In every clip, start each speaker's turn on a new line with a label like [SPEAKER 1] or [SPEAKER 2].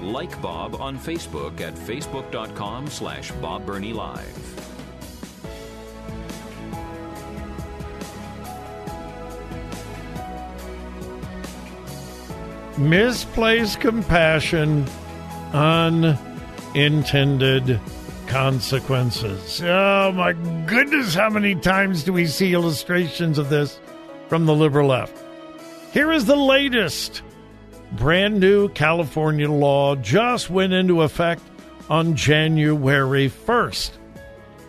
[SPEAKER 1] Like Bob on Facebook at facebook.com slash Bob Burney Live.
[SPEAKER 2] Misplaced compassion, unintended consequences. Oh my goodness, how many times do we see illustrations of this from the liberal left? Here is the latest brand new California law just went into effect on January 1st.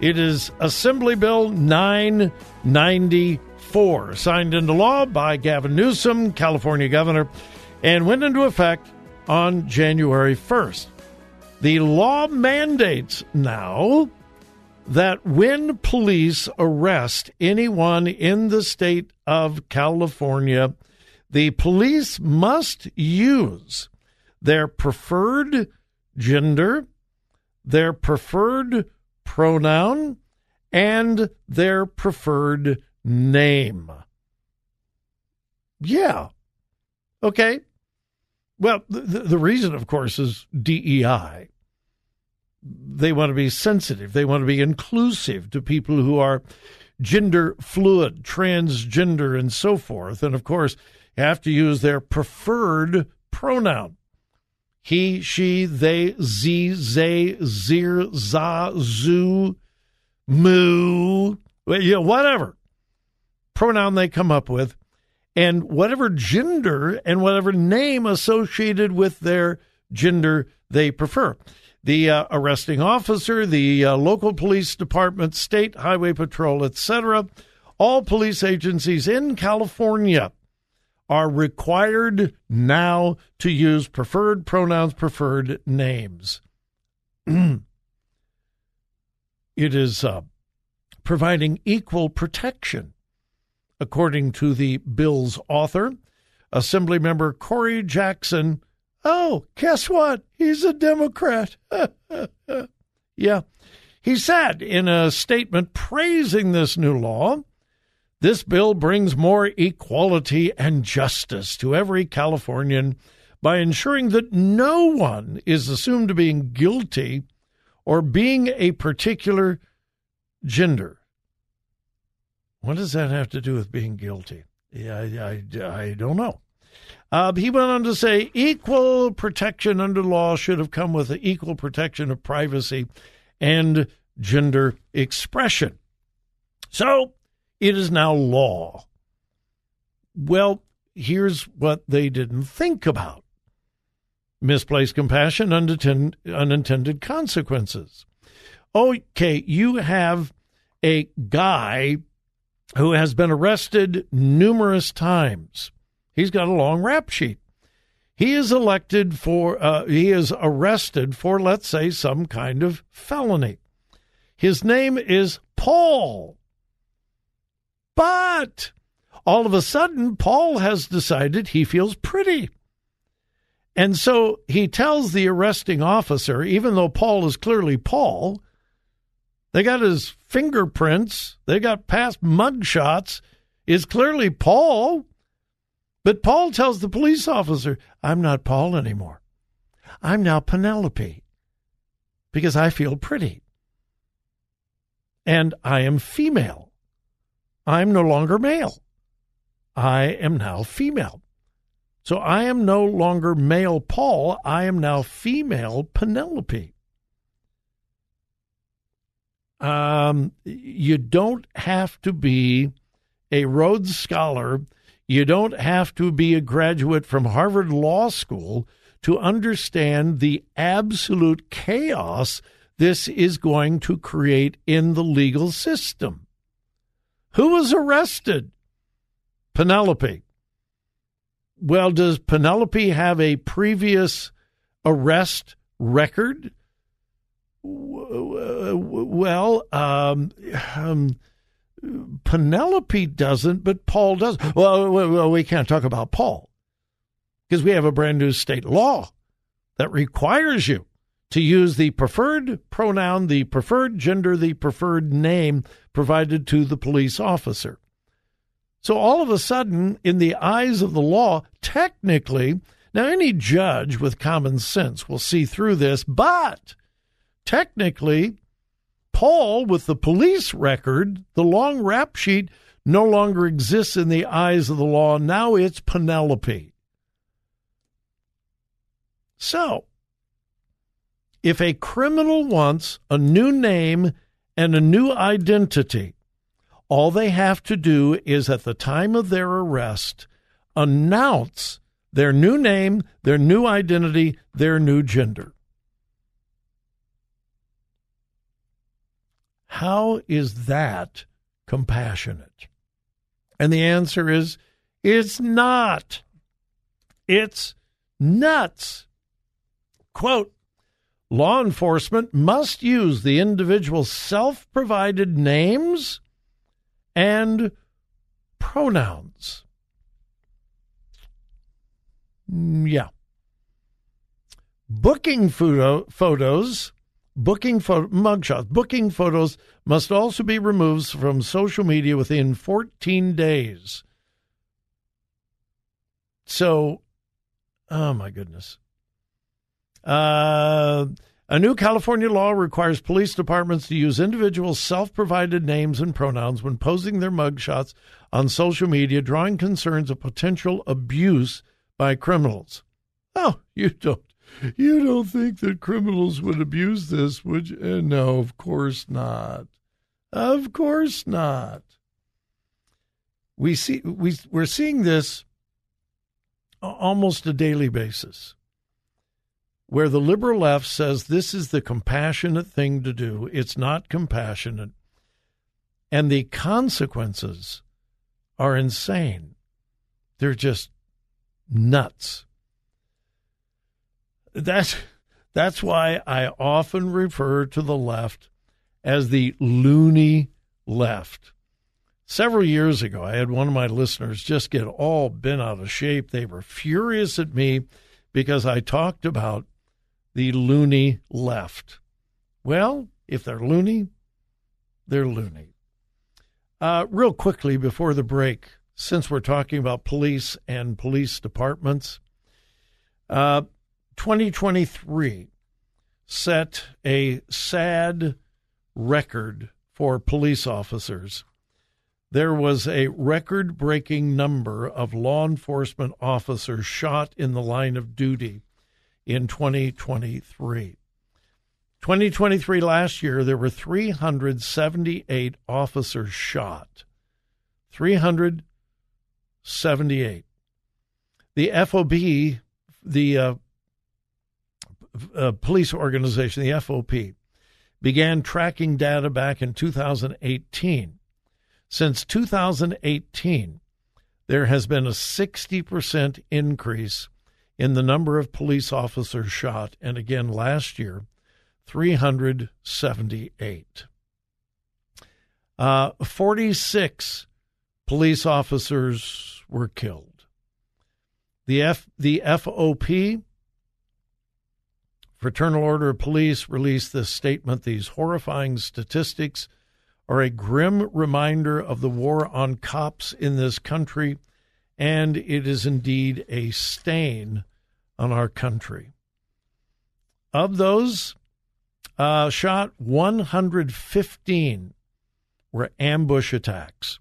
[SPEAKER 2] It is Assembly Bill 994, signed into law by Gavin Newsom, California governor, and went into effect on January 1st. The law mandates now that when police arrest anyone in the state of California, the police must use their preferred gender, their preferred pronoun, and their preferred name. Yeah. Okay. Well, the, the reason, of course, is DEI. They want to be sensitive. They want to be inclusive to people who are gender fluid, transgender, and so forth. And of course, have to use their preferred pronoun. He, she, they, z, zay, zir, za, zoo, moo, you know, whatever pronoun they come up with, and whatever gender and whatever name associated with their gender they prefer. The uh, arresting officer, the uh, local police department, state highway patrol, etc., all police agencies in California are required now to use preferred pronouns, preferred names. it is uh, providing equal protection, according to the bill's author, Assemblymember Corey Jackson. Oh, guess what? He's a Democrat. yeah. He said in a statement praising this new law this bill brings more equality and justice to every Californian by ensuring that no one is assumed to be guilty or being a particular gender. What does that have to do with being guilty? Yeah, I, I, I don't know. Uh, he went on to say equal protection under law should have come with the equal protection of privacy and gender expression. So it is now law. Well, here's what they didn't think about misplaced compassion, unintended consequences. Okay, you have a guy who has been arrested numerous times. He's got a long rap sheet. He is elected for, uh, he is arrested for, let's say, some kind of felony. His name is Paul. But all of a sudden, Paul has decided he feels pretty. And so he tells the arresting officer, even though Paul is clearly Paul, they got his fingerprints, they got past mug shots, is clearly Paul. But Paul tells the police officer, I'm not Paul anymore. I'm now Penelope because I feel pretty. And I am female. I'm no longer male. I am now female. So I am no longer male Paul. I am now female Penelope. Um, you don't have to be a Rhodes Scholar. You don't have to be a graduate from Harvard Law School to understand the absolute chaos this is going to create in the legal system. Who was arrested? Penelope. Well, does Penelope have a previous arrest record? Well, um, um, Penelope doesn't, but Paul does. Well, well, we can't talk about Paul because we have a brand new state law that requires you to use the preferred pronoun, the preferred gender, the preferred name provided to the police officer. So all of a sudden, in the eyes of the law, technically, now any judge with common sense will see through this, but technically, Paul, with the police record, the long rap sheet, no longer exists in the eyes of the law. Now it's Penelope. So, if a criminal wants a new name and a new identity, all they have to do is at the time of their arrest announce their new name, their new identity, their new gender. How is that compassionate? And the answer is it's not. It's nuts. Quote Law enforcement must use the individual's self provided names and pronouns. Mm, yeah. Booking photo, photos Booking photo, mugshots, booking photos must also be removed from social media within 14 days. So, oh my goodness. Uh, a new California law requires police departments to use individuals' self provided names and pronouns when posing their mugshots on social media, drawing concerns of potential abuse by criminals. Oh, you don't you don't think that criminals would abuse this, would you? Uh, no, of course not. Of course not. We see we we're seeing this almost a daily basis where the liberal left says this is the compassionate thing to do. It's not compassionate. And the consequences are insane. They're just nuts. That's that's why I often refer to the left as the loony left. Several years ago, I had one of my listeners just get all bent out of shape. They were furious at me because I talked about the loony left. Well, if they're loony, they're loony. Uh, real quickly before the break, since we're talking about police and police departments, uh, 2023 set a sad record for police officers. There was a record breaking number of law enforcement officers shot in the line of duty in 2023. 2023 last year, there were 378 officers shot. 378. The FOB, the uh, uh, police organization, the FOP, began tracking data back in 2018. Since 2018, there has been a 60% increase in the number of police officers shot, and again last year, 378. Uh, 46 police officers were killed. The F the FOP Fraternal Order of Police released this statement These horrifying statistics are a grim reminder of the war on cops in this country, and it is indeed a stain on our country. Of those uh, shot, 115 were ambush attacks.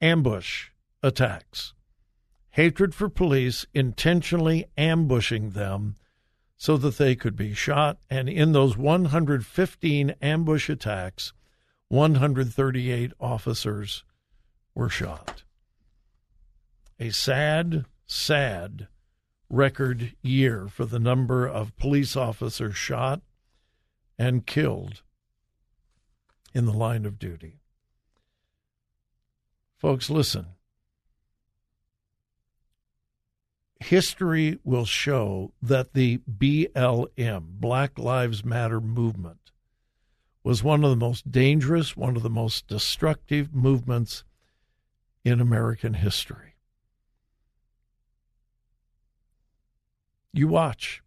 [SPEAKER 2] Ambush attacks hatred for police, intentionally ambushing them so that they could be shot. And in those 115 ambush attacks, 138 officers were shot. A sad, sad record year for the number of police officers shot and killed in the line of duty. Folks, listen. History will show that the BLM, Black Lives Matter movement, was one of the most dangerous, one of the most destructive movements in American history. You watch.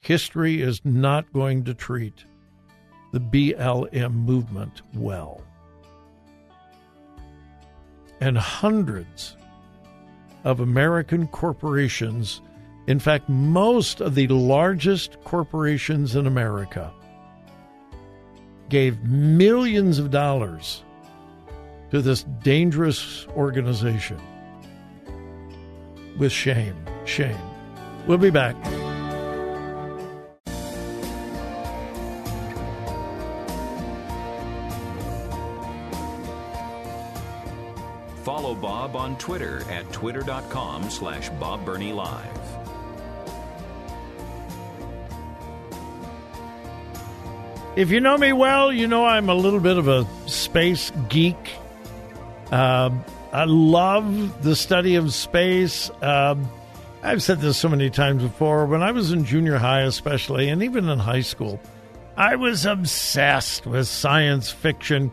[SPEAKER 2] History is not going to treat the BLM movement well. And hundreds of American corporations, in fact, most of the largest corporations in America, gave millions of dollars to this dangerous organization. With shame, shame. We'll be back.
[SPEAKER 1] Follow Bob on Twitter at twitter.com slash Bob Burney Live.
[SPEAKER 2] If you know me well, you know I'm a little bit of a space geek. Um, I love the study of space. Um, I've said this so many times before. When I was in junior high, especially, and even in high school, I was obsessed with science fiction.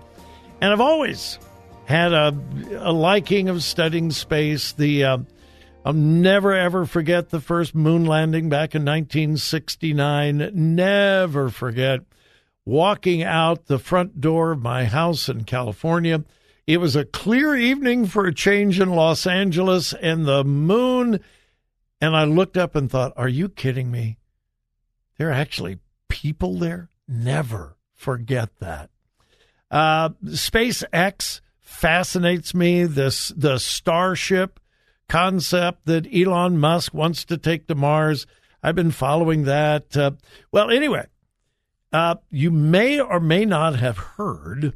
[SPEAKER 2] And I've always had a, a liking of studying space. The uh, I'll never ever forget the first moon landing back in 1969. Never forget walking out the front door of my house in California. It was a clear evening for a change in Los Angeles, and the moon. And I looked up and thought, "Are you kidding me? There are actually people there." Never forget that. Uh, SpaceX fascinates me. This the Starship concept that Elon Musk wants to take to Mars. I've been following that. Uh, well, anyway, uh, you may or may not have heard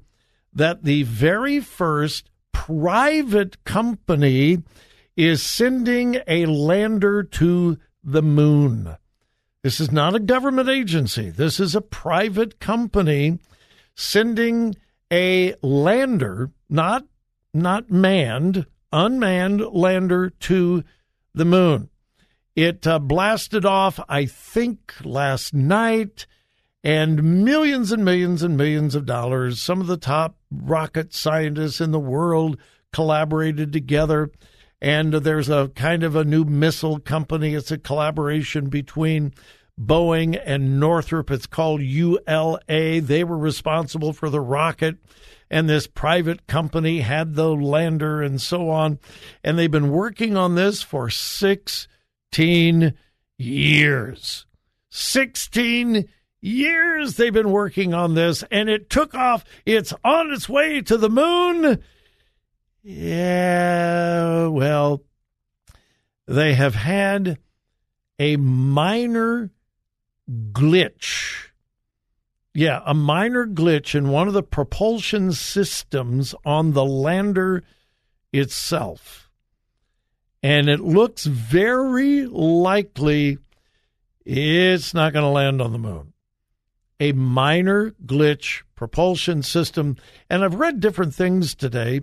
[SPEAKER 2] that the very first private company is sending a lander to the moon. This is not a government agency. This is a private company sending a lander, not not manned, unmanned lander to the moon. It uh, blasted off, I think, last night, and millions and millions and millions of dollars. Some of the top rocket scientists in the world collaborated together. And there's a kind of a new missile company. It's a collaboration between Boeing and Northrop. It's called ULA. They were responsible for the rocket, and this private company had the lander and so on. And they've been working on this for 16 years. 16 years they've been working on this, and it took off. It's on its way to the moon. Yeah, well, they have had a minor glitch. Yeah, a minor glitch in one of the propulsion systems on the lander itself. And it looks very likely it's not going to land on the moon. A minor glitch propulsion system. And I've read different things today.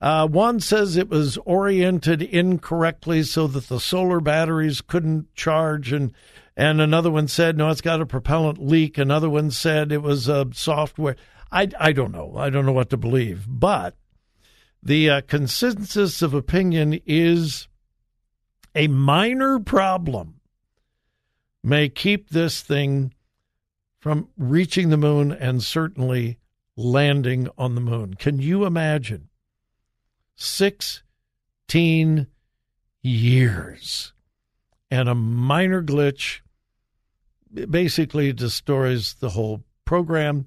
[SPEAKER 2] Uh, one says it was oriented incorrectly so that the solar batteries couldn't charge and and another one said, no, it's got a propellant leak. Another one said it was a software. I, I don't know. I don't know what to believe. But the uh, consensus of opinion is a minor problem may keep this thing from reaching the moon and certainly landing on the moon. Can you imagine? 16 years and a minor glitch basically destroys the whole program.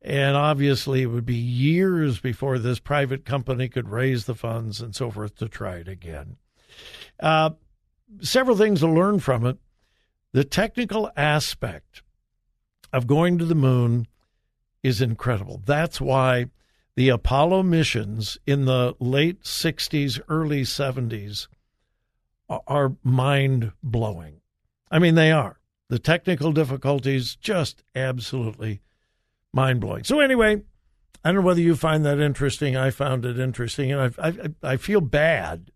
[SPEAKER 2] And obviously, it would be years before this private company could raise the funds and so forth to try it again. Uh, several things to learn from it. The technical aspect of going to the moon is incredible. That's why the Apollo missions in the late 60s, early 70s are mind blowing. I mean, they are. The technical difficulties just absolutely mind blowing. So, anyway, I don't know whether you find that interesting. I found it interesting, and I, I, I feel bad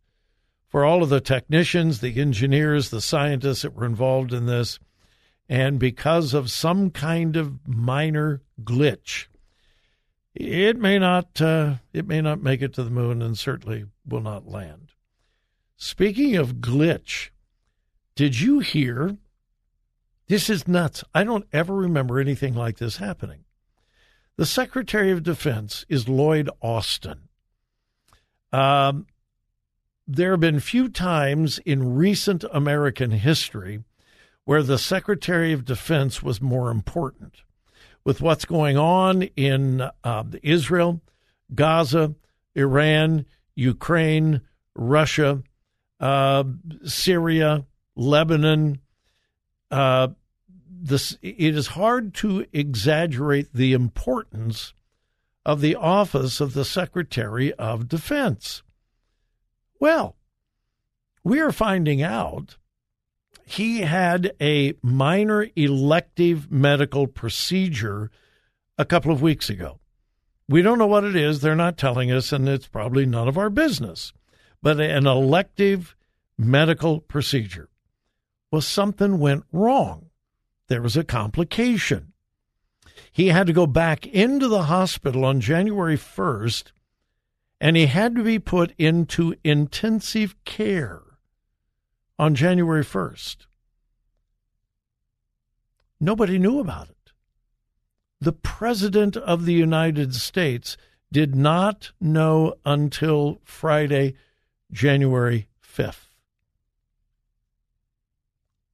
[SPEAKER 2] for all of the technicians, the engineers, the scientists that were involved in this. And because of some kind of minor glitch, it may not uh, it may not make it to the moon, and certainly will not land. Speaking of glitch, did you hear? This is nuts. I don't ever remember anything like this happening. The Secretary of Defense is Lloyd Austin. Um, there have been few times in recent American history where the Secretary of Defense was more important. With what's going on in uh, Israel, Gaza, Iran, Ukraine, Russia, uh, Syria, Lebanon, uh, this, it is hard to exaggerate the importance of the office of the Secretary of Defense. Well, we are finding out he had a minor elective medical procedure a couple of weeks ago. We don't know what it is. They're not telling us, and it's probably none of our business. But an elective medical procedure. Well, something went wrong there was a complication. He had to go back into the hospital on January 1st, and he had to be put into intensive care on January 1st. Nobody knew about it. The President of the United States did not know until Friday, January 5th.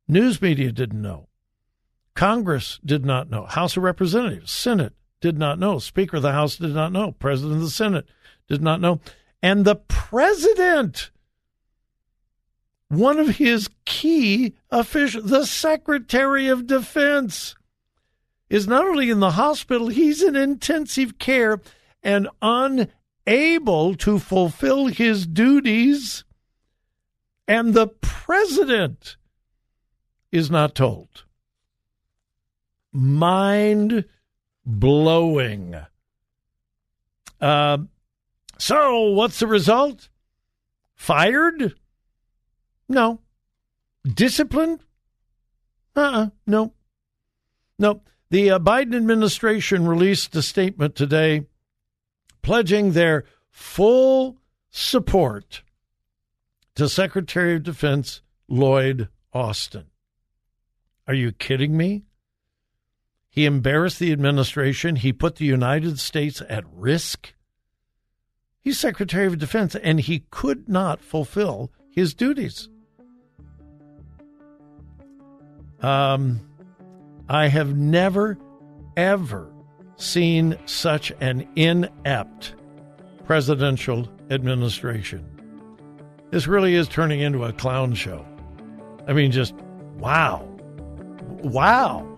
[SPEAKER 2] News media didn't know. Congress did not know. House of Representatives, Senate did not know. Speaker of the House did not know. President of the Senate did not know. And the president, one of his key officials, the Secretary of Defense, is not only in the hospital, he's in intensive care and unable to fulfill his duties. And the president is not told mind blowing. Uh, so, what's the result? Fired? No. Disciplined? Uh uh-uh, uh no. No. The uh, Biden administration released a statement today pledging their full support to Secretary of Defense Lloyd Austin. Are you kidding me? He embarrassed the administration. He put the United States at risk. He's Secretary of Defense, and he could not fulfill his duties. Um, I have never, ever seen such an inept presidential administration. This really is turning into a clown show. I mean, just wow. Wow.